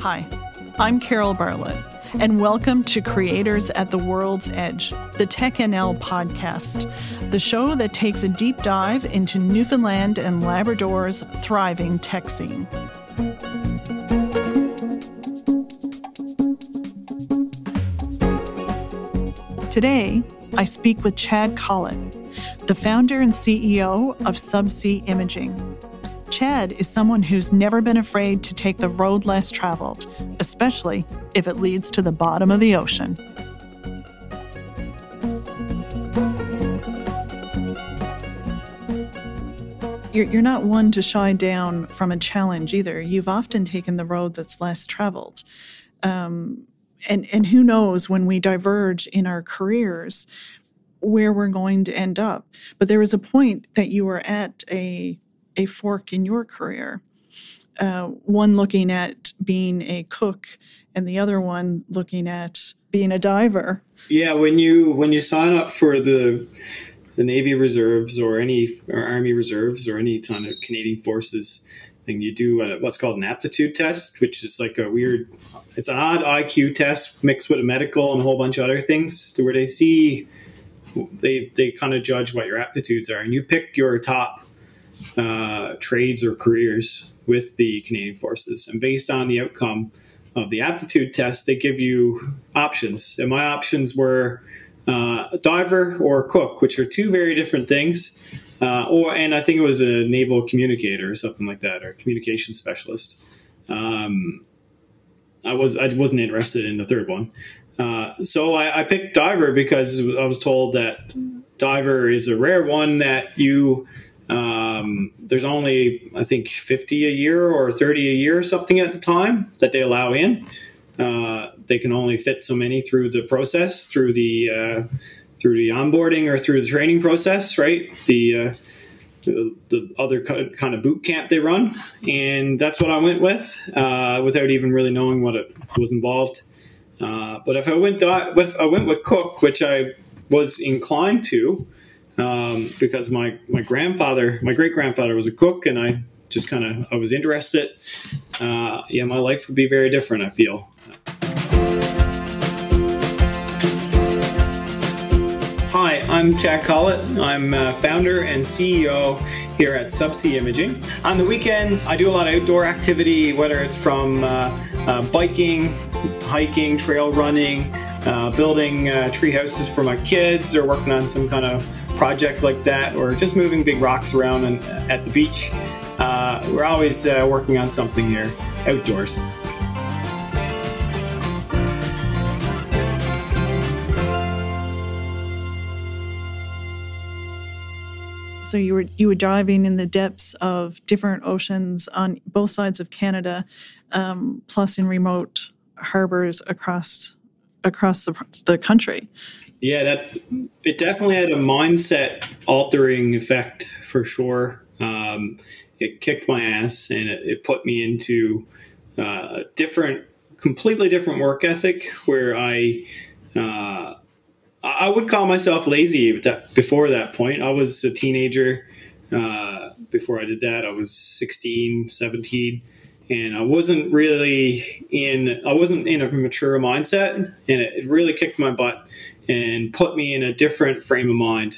Hi, I'm Carol Bartlett, and welcome to Creators at the World's Edge, the TechNL podcast, the show that takes a deep dive into Newfoundland and Labrador's thriving tech scene. Today, I speak with Chad Collett, the founder and CEO of Subsea Imaging. Chad is someone who's never been afraid to take the road less traveled, especially if it leads to the bottom of the ocean. You're, not one to shy down from a challenge either. You've often taken the road that's less traveled. Um, and, and who knows when we diverge in our careers where we're going to end up. But there was a point that you were at a a fork in your career. Uh, one looking at being a cook, and the other one looking at being a diver. Yeah, when you when you sign up for the the Navy Reserves or any or Army Reserves or any kind of Canadian Forces thing, you do a, what's called an aptitude test, which is like a weird. It's an odd IQ test mixed with a medical and a whole bunch of other things, to where they see they they kind of judge what your aptitudes are, and you pick your top uh, trades or careers with the Canadian Forces. And based on the outcome of the aptitude test, they give you options. And my options were uh, diver or cook, which are two very different things. Uh, or and I think it was a naval communicator or something like that, or communication specialist. Um, I was I wasn't interested in the third one, uh, so I, I, picked diver because I was told that diver is a rare one that you um, there's only, I think, 50 a year or 30 a year or something at the time that they allow in. Uh, they can only fit so many through the process, through the uh, through the onboarding or through the training process, right? The, uh, the, the other kind of boot camp they run, and that's what I went with, uh, without even really knowing what it was involved. Uh, but if I went with I went with Cook, which I was inclined to, um, because my my grandfather, my great grandfather, was a cook, and I just kind of I was interested. Uh, yeah, my life would be very different. I feel. Hi, I'm Chad Collett. I'm uh, founder and CEO here at Subsea Imaging. On the weekends, I do a lot of outdoor activity, whether it's from uh, uh biking, hiking, trail running, uh, building uh, tree houses for my kids, or working on some kind of project like that, or just moving big rocks around and, at the beach. Uh, we're always uh, working on something here outdoors. So you were you were diving in the depths of different oceans on both sides of Canada, um, plus in remote harbors across across the, the country. Yeah, that it definitely had a mindset altering effect for sure. Um, it kicked my ass and it, it put me into uh, different, completely different work ethic where I. Uh, I would call myself lazy before that point. I was a teenager uh, before I did that. I was 16, 17 and I wasn't really in I wasn't in a mature mindset, and it, really kicked my butt and put me in a different frame of mind.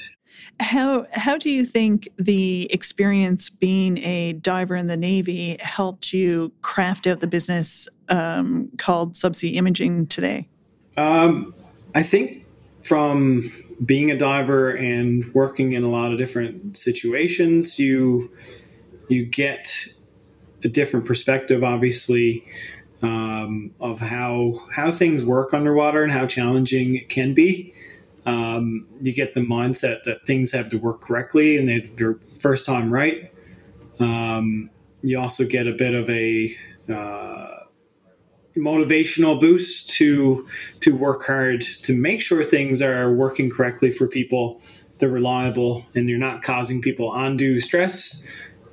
How how do you think the experience being a diver in the Navy helped you craft out the business um, called Subsea Imaging today? Um, I think from being a diver and working in a lot of different situations, you you get a different perspective, obviously, um, of how how things work underwater and how challenging it can be. Um, you get the mindset that things have to work correctly and they're first time right. Um, you also get a bit of a uh, motivational boost to to work hard to make sure things are working correctly for people. They're reliable and you're not causing people undue stress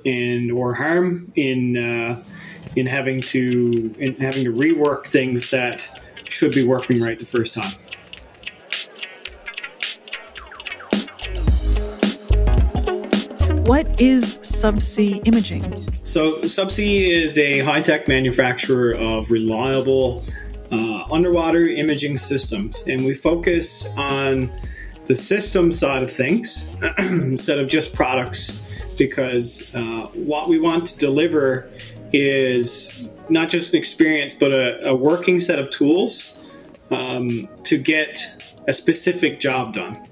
and or harm in uh, in having to in having to rework things that should be working right the first time. What is Subsea Imaging? So, Subsea is a high tech manufacturer of reliable uh, underwater imaging systems, and we focus on the system side of things instead of just products because uh, what we want to deliver is not just an experience but a, a working set of tools um, to get a specific job done.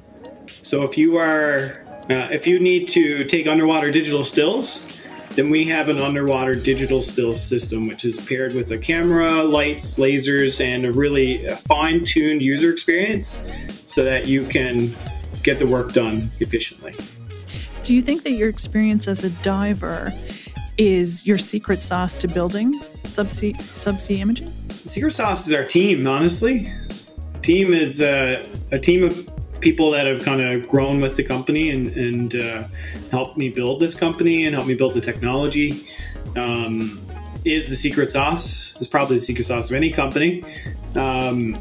So if you are uh, if you need to take underwater digital stills, then we have an underwater digital still system, which is paired with a camera, lights, lasers, and a really fine tuned user experience so that you can get the work done efficiently. Do you think that your experience as a diver is your secret sauce to building subsea, subsea imaging? Secret sauce is our team, honestly. Team is uh, a team of people that have kind of grown with the company and, and uh, helped me build this company and helped me build the technology um, is the secret sauce. Is probably the secret sauce of any company, um,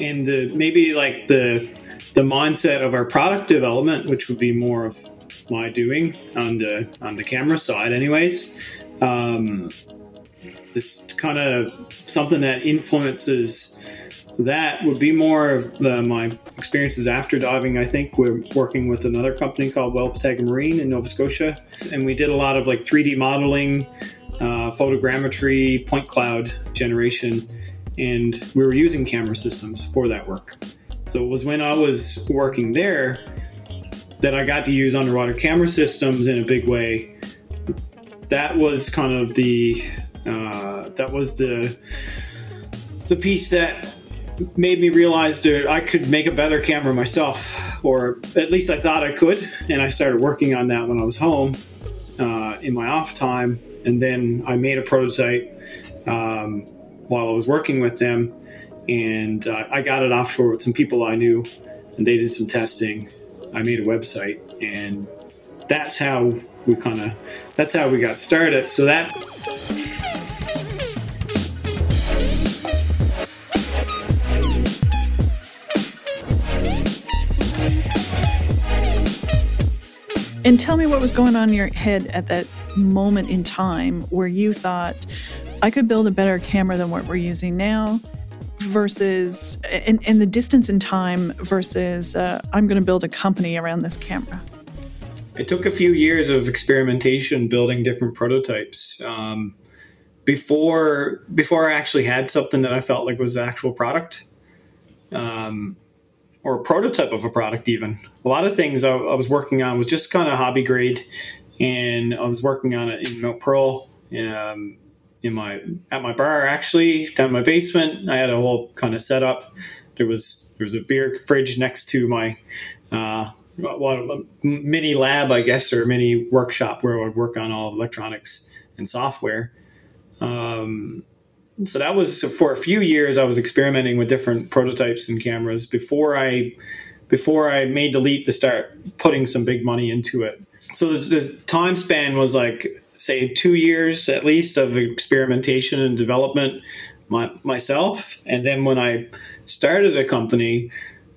and uh, maybe like the the mindset of our product development, which would be more of my doing on the on the camera side, anyways. Um, this kind of something that influences that would be more of the, my experiences after diving. I think we're working with another company called Well Wellputaga Marine in Nova Scotia, and we did a lot of like 3D modeling, uh, photogrammetry, point cloud generation, and we were using camera systems for that work. So it was when I was working there that I got to use underwater camera systems in a big way. That was kind of the uh, that was the the piece that made me realize that I could make a better camera myself, or at least I thought I could. And I started working on that when I was home uh, in my off time. And then I made a prototype um, while I was working with them. And uh, I got it offshore with some people I knew, and they did some testing. I made a website, and that's how we kind of that's how we got started. So that And tell me what was going on in your head at that moment in time where you thought, I could build a better camera than what we're using now versus, and, and the distance in time versus, uh, I'm going to build a company around this camera. It took a few years of experimentation building different prototypes. Um, before before I actually had something that I felt like was actual product. Um, or a prototype of a product even a lot of things i, I was working on was just kind of hobby grade and i was working on it in mount pearl um, in my at my bar actually down in my basement i had a whole kind of setup there was there was a beer fridge next to my uh, well, mini lab i guess or mini workshop where i would work on all electronics and software um, so that was for a few years. I was experimenting with different prototypes and cameras before I before I made the leap to start putting some big money into it. So the, the time span was like say two years at least of experimentation and development my, myself. And then when I started a company,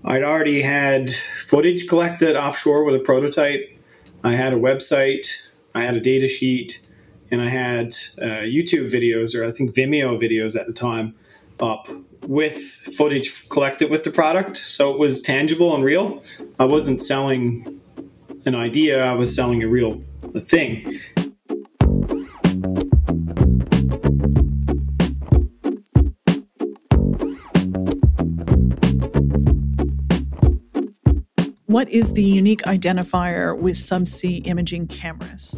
I'd already had footage collected offshore with a prototype. I had a website. I had a data sheet and I had uh, YouTube videos, or I think Vimeo videos at the time, up with footage collected with the product. So it was tangible and real. I wasn't selling an idea, I was selling a real thing. What is the unique identifier with subsea imaging cameras?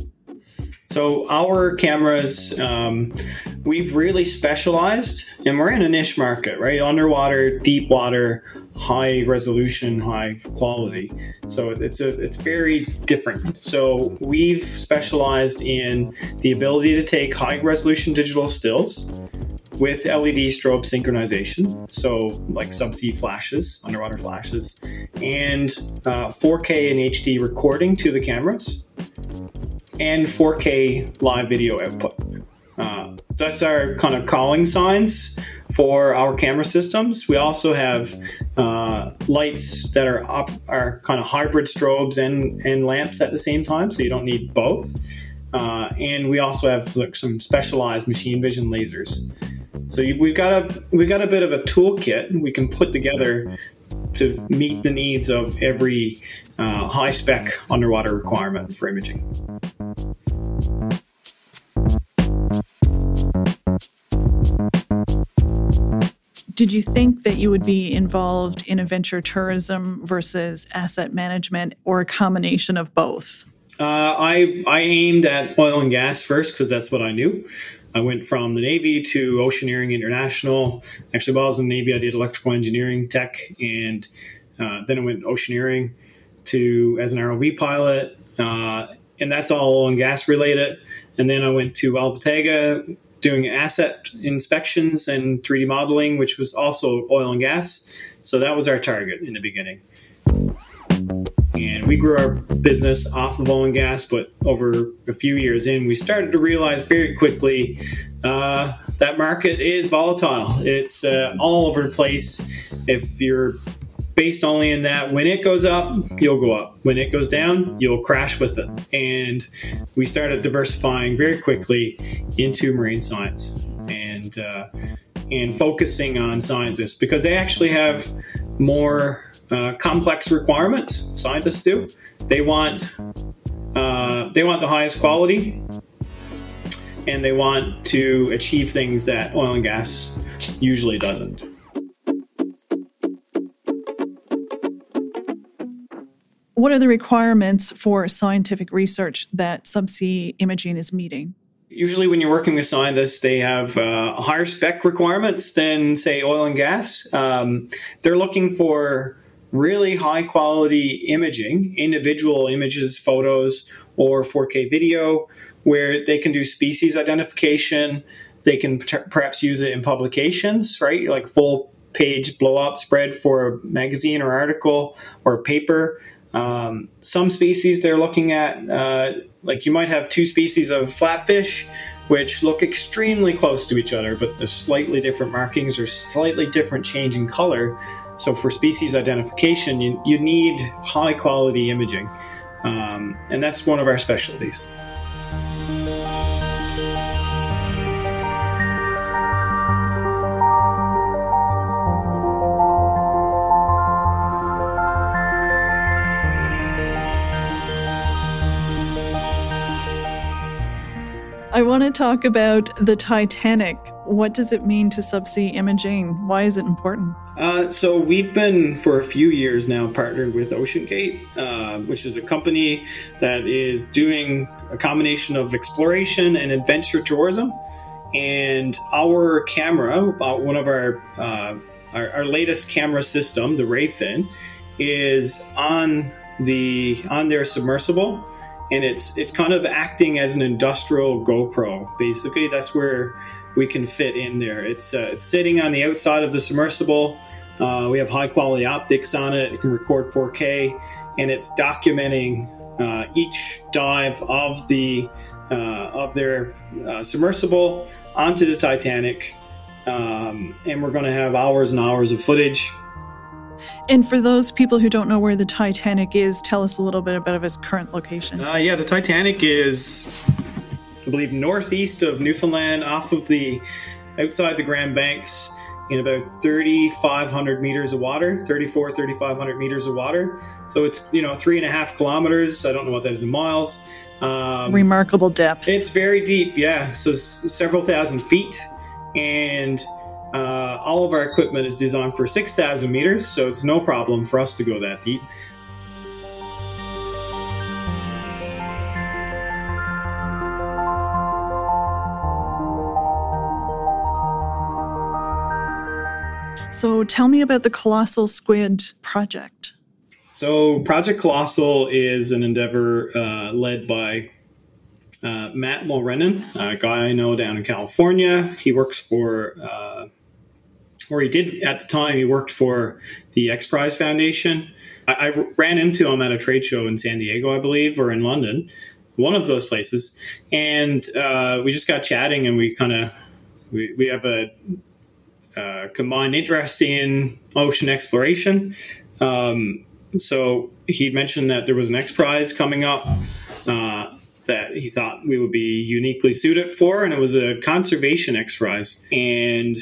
So our cameras, um, we've really specialized, and we're in a niche market, right? Underwater, deep water, high resolution, high quality. So it's a it's very different. So we've specialized in the ability to take high resolution digital stills with LED strobe synchronization, so like subsea flashes, underwater flashes, and uh, 4K and HD recording to the cameras and 4K live video output. Uh, that's our kind of calling signs for our camera systems. We also have uh, lights that are are kind of hybrid strobes and, and lamps at the same time, so you don't need both. Uh, and we also have like, some specialized machine vision lasers. So we've got a we've got a bit of a toolkit we can put together to meet the needs of every uh, high spec underwater requirement for imaging. Did you think that you would be involved in adventure tourism versus asset management or a combination of both? Uh, I I aimed at oil and gas first because that's what I knew. I went from the Navy to Oceaneering International. Actually, while I was in the Navy, I did electrical engineering tech, and uh, then I went Oceaneering to as an ROV pilot, uh, and that's all oil and gas related. And then I went to Albatega doing asset inspections and 3D modeling, which was also oil and gas. So that was our target in the beginning. And we grew our business off of oil and gas, but over a few years in, we started to realize very quickly uh, that market is volatile. It's uh, all over the place. If you're based only in that when it goes up, you'll go up. When it goes down, you'll crash with it. And we started diversifying very quickly into marine science and uh, and focusing on scientists because they actually have more uh, complex requirements. Scientists do. They want uh, they want the highest quality, and they want to achieve things that oil and gas usually doesn't. What are the requirements for scientific research that subsea imaging is meeting? Usually, when you're working with scientists, they have uh, higher spec requirements than, say, oil and gas. Um, they're looking for really high quality imaging, individual images, photos, or 4K video, where they can do species identification. They can perhaps use it in publications, right? Like full page blow up spread for a magazine or article or paper. Um, some species they're looking at, uh, like you might have two species of flatfish, which look extremely close to each other, but the slightly different markings or slightly different change in color. So for species identification, you, you need high quality imaging, um, and that's one of our specialties. I want to talk about the Titanic. What does it mean to subsea imaging? Why is it important? Uh, so, we've been for a few years now partnered with OceanGate, uh, which is a company that is doing a combination of exploration and adventure tourism. And our camera, uh, one of our, uh, our, our latest camera system, the Rayfin, is on the on their submersible and it's it's kind of acting as an industrial GoPro. Basically, that's where we can fit in there. It's uh, it's sitting on the outside of the submersible. Uh, we have high quality optics on it. It can record 4K, and it's documenting uh, each dive of the uh, of their uh, submersible onto the Titanic. Um, and we're going to have hours and hours of footage and for those people who don't know where the Titanic is, tell us a little bit about its current location. Uh, yeah, the Titanic is, I believe, northeast of Newfoundland, off of the outside the Grand Banks, in about 3,500 meters of water, 34, 3,500 meters of water. So it's you know three and a half kilometers. I don't know what that is in miles. Um, Remarkable depth. It's very deep, yeah. So several thousand feet, and uh, all of our equipment is designed for 6,000 meters, so it's no problem for us to go that deep. So tell me about the Colossal Squid project. So Project Colossal is an endeavor uh, led by uh, Matt Mulrennan, a guy I know down in California. He works for uh, or he did at the time, he worked for the X Prize Foundation. I, I, ran into him at a trade show in San Diego, I believe, or in London. one of those places, and uh, we just got chatting, and we kind of we, we have a uh, combined interest in ocean exploration. Um, so he mentioned that there was an X Prize coming up uh, that he thought we would be uniquely suited for, and it was a conservation X Prize. And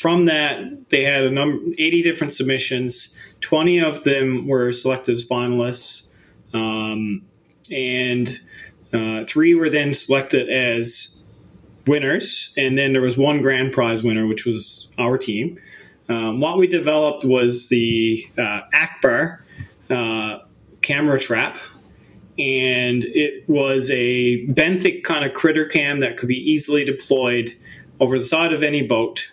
from that, they had a number, 80 different submissions. 20 of them were selected as finalists, um, and uh, three were then selected as winners. And then there was one grand prize winner, which was our team. Um, what we developed was the uh, Akbar uh, camera trap, and it was a benthic kind of critter cam that could be easily deployed over the side of any boat.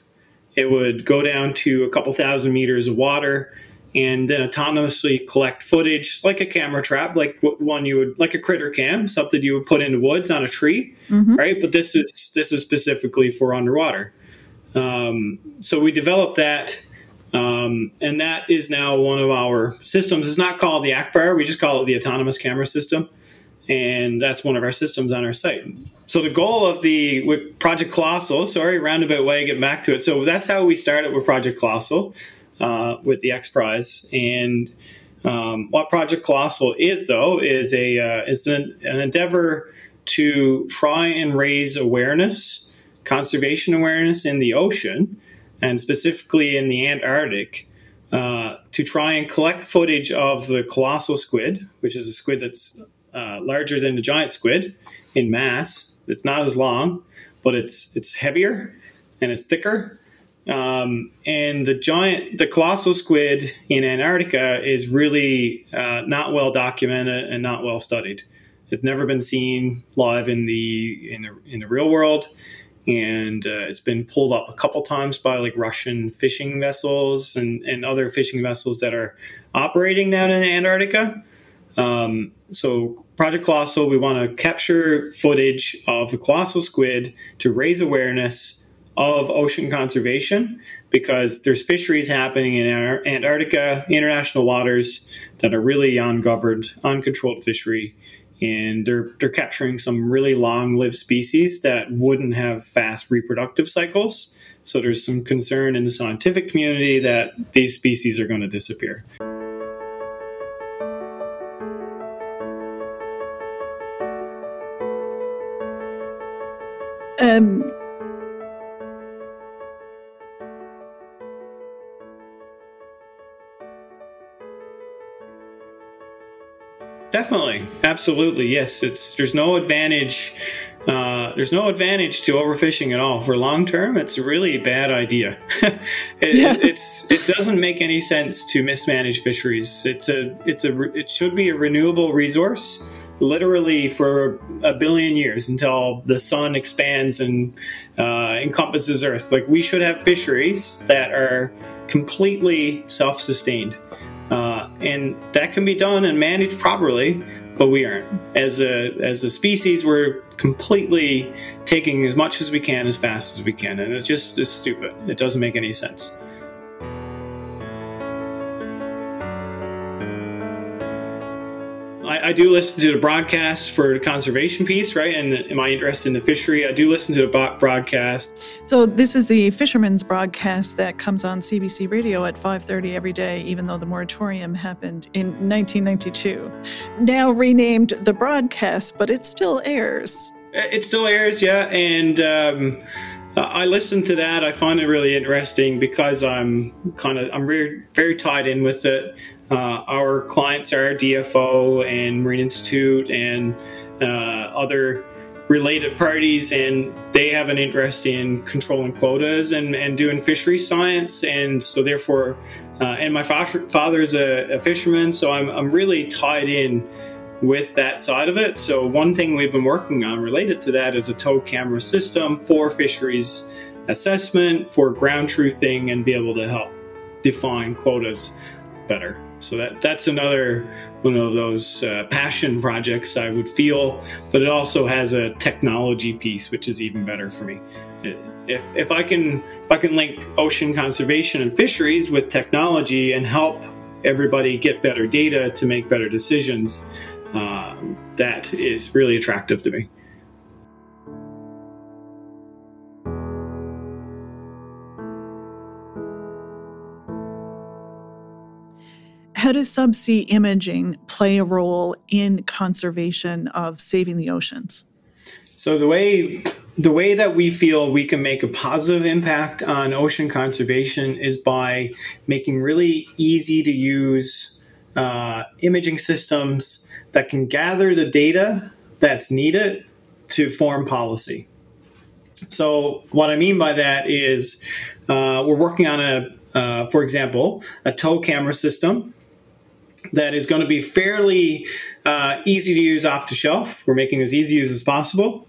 It would go down to a couple thousand meters of water and then autonomously collect footage like a camera trap, like one you would like a critter cam, something you would put in the woods on a tree, mm-hmm. right? But this is this is specifically for underwater. Um, so we developed that, um, and that is now one of our systems. It's not called the Akbar; we just call it the autonomous camera system, and that's one of our systems on our site. So the goal of the Project Colossal, sorry, roundabout way, get back to it. So that's how we started with Project Colossal uh, with the X Prize. And um, what Project Colossal is, though, is a uh, is an, an, endeavor to try and raise awareness, conservation awareness in the ocean, and specifically in the Antarctic, uh, to try and collect footage of the colossal squid, which is a squid that's uh, larger than the giant squid in mass. It's not as long, but it's it's heavier and it's thicker um, and the giant, the colossal squid in Antarctica is really uh, not well documented and not well studied. It's never been seen live in the in the in the real world, and uh, it's been pulled up a couple times by like Russian fishing vessels and, and other fishing vessels that are operating down in Antarctica. Um, so Project Colossal, we want to capture footage of the colossal squid to raise awareness of ocean conservation because there's fisheries happening in Antarctica, international waters that are really ungoverned, uncontrolled fishery, and they're they're capturing some really long-lived species that wouldn't have fast reproductive cycles. So there's some concern in the scientific community that these species are going to disappear. Um, Definitely, absolutely, yes. It's there's no advantage. Uh, there's no advantage to overfishing at all. For long term, it's a really bad idea. it, yeah. it's it doesn't make any sense to mismanage fisheries. It's a it's a it should be a renewable resource, literally for a billion years until the sun expands and uh, encompasses Earth. Like we should have fisheries that are completely self-sustained uh, and that can be done and managed properly, but we aren't. As a as a species, we're completely taking as much as we can as fast as we can, and it's just it's stupid. It doesn't make any sense. I, I, do listen to the broadcast for the conservation piece, right? And am I interested in the fishery? I do listen to the broadcast. So this is the fisherman's broadcast that comes on CBC Radio at 5:30 every day, even though the moratorium happened in 1992. Now renamed the broadcast, but it still airs. It still airs, yeah, and. Um, I listen to that. I find it really interesting because I'm kind of I'm very very tied in with it. Uh, our clients are DFO and Marine Institute and uh, other related parties, and they have an interest in controlling quotas and, and doing fishery science. And so, therefore, uh, and my father is a, a fisherman, so I'm, I'm really tied in with that side of it. So, one thing we've been working on related to that is a tow camera system for fisheries assessment, for ground truthing, and be able to help define quotas better. So that that's another one of those uh, passion projects I would feel, but it also has a technology piece, which is even better for me. If if I can if I can link ocean conservation and fisheries with technology and help everybody get better data to make better decisions, um, that is really attractive to me. How does subsea imaging play a role in conservation of saving the oceans? So the way the way that we feel we can make a positive impact on ocean conservation is by making really easy to use uh, imaging systems that can gather the data that's needed to form policy. So what I mean by that is uh, we're working on a, uh, for example, a tow camera system that is going to be fairly uh, easy to use off the shelf. We're making as easy use as possible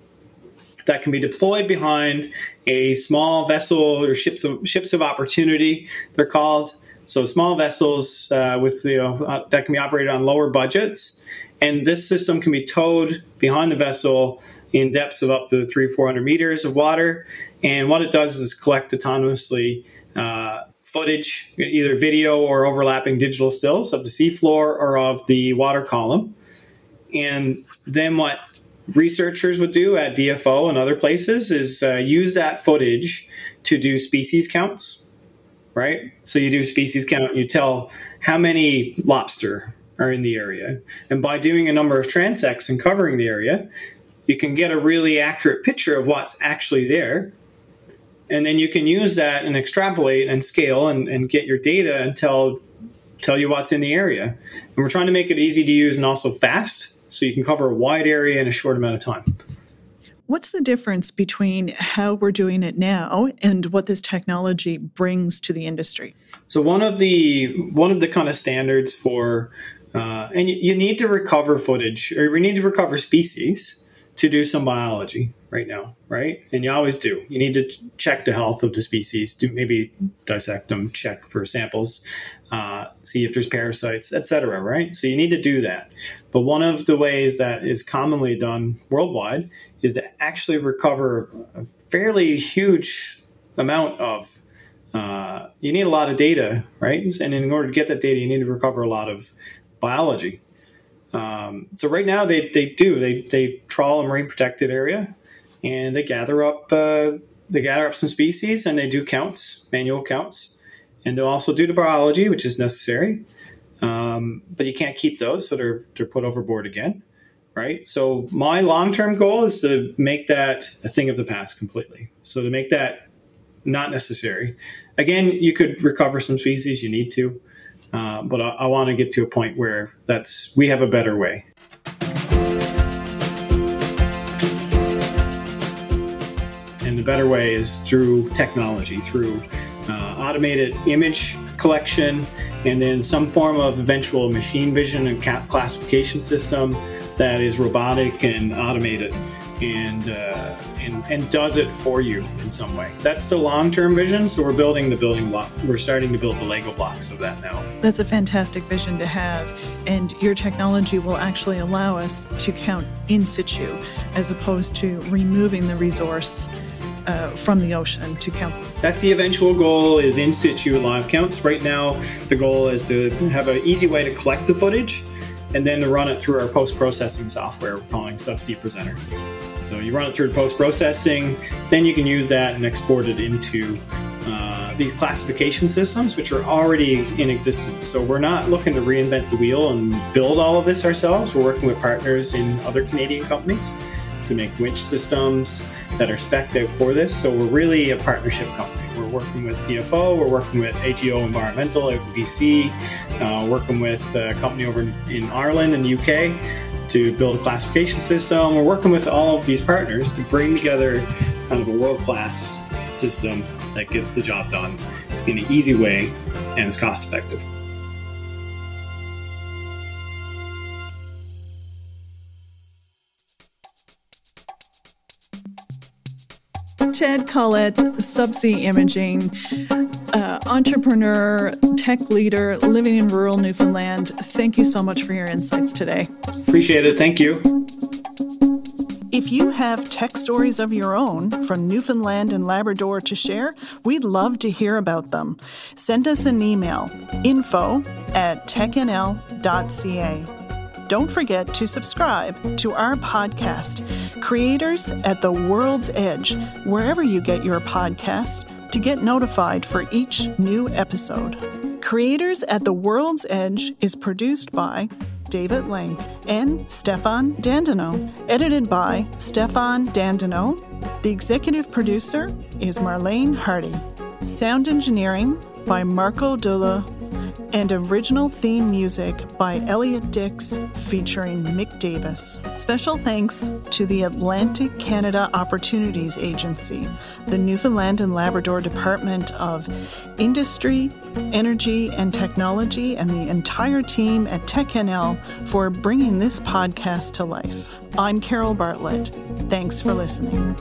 that can be deployed behind a small vessel or ships of ships of opportunity. They're called so small vessels uh, with you know uh, that can be operated on lower budgets, and this system can be towed behind the vessel in depths of up to three four hundred meters of water. And what it does is collect autonomously. Uh, footage, either video or overlapping digital stills of the seafloor or of the water column. And then what researchers would do at DFO and other places is uh, use that footage to do species counts, right? So you do species count, you tell how many lobster are in the area. And by doing a number of transects and covering the area, you can get a really accurate picture of what's actually there. And then you can use that and extrapolate and scale and, and get your data and tell tell you what's in the area. And we're trying to make it easy to use and also fast so you can cover a wide area in a short amount of time. What's the difference between how we're doing it now and what this technology brings to the industry? So one of the one of the kind of standards for uh, and you, you need to recover footage or we need to recover species to do some biology right now, right? And you always do. You need to check the health of the species, to maybe dissect them, check for samples, uh, see if there's parasites, etc. Right? So you need to do that. But one of the ways that is commonly done worldwide is to actually recover a fairly huge amount of. Uh, you need a lot of data, right? And in order to get that data, you need to recover a lot of biology. Um, so right now they, they do they, they trawl a marine protected area and they gather up uh, they gather up some species and they do counts manual counts and they'll also do the biology, which is necessary. Um, but you can't keep those, so they're they're put overboard again, right? So my long term goal is to make that a thing of the past completely. So to make that not necessary. Again, you could recover some species, you need to, uh, but I, I want to get to a point where that's we have a better way. Better way is through technology, through uh, automated image collection, and then some form of eventual machine vision and classification system that is robotic and automated and, uh, and, and does it for you in some way. That's the long term vision. So we're building the building block. We're starting to build the Lego blocks of that now. That's a fantastic vision to have. And your technology will actually allow us to count in situ as opposed to removing the resource uh, from the ocean to count. That's the eventual goal is in situ live counts. Right now, the goal is to have an easy way to collect the footage and then to run it through our post-processing software we're calling Subsea Presenter. So you run it through post-processing, then you can use that and export it into uh, these classification systems, which are already in existence. So we're not looking to reinvent the wheel and build all of this ourselves. We're working with partners in other Canadian companies to make winch systems that are spec'd out for this. So we're really a partnership company. We're working with DFO, we're working with AGO Environmental out in BC, uh, working with a company over in Ireland and the UK to build a classification system. We're working with all of these partners to bring together kind of a world class system that gets the job done in an easy way and is cost effective. Chad Collett, Subsea Imaging, uh, entrepreneur, tech leader, living in rural Newfoundland. Thank you so much for your insights today. Appreciate it. Thank you. If you have tech stories of your own from Newfoundland and Labrador to share, we'd love to hear about them. Send us an email info at technl.ca. don't forget to subscribe to our podcast, Creators at the World's Edge, wherever you get your podcast, to get notified for each new episode. Creators at the World's Edge is produced by David Lang and Stefan Dandino, edited by Stefan Dandino. The executive producer is Marlene Hardy. Sound engineering by Marco Dulla and original theme music by Elliot Dix featuring Mick Davis. Special thanks to the Atlantic Canada Opportunities Agency, the Newfoundland and Labrador Department of Industry, Energy and Technology, and the entire team at TechNL for bringing this podcast to life. I'm Carol Bartlett. Thanks for listening.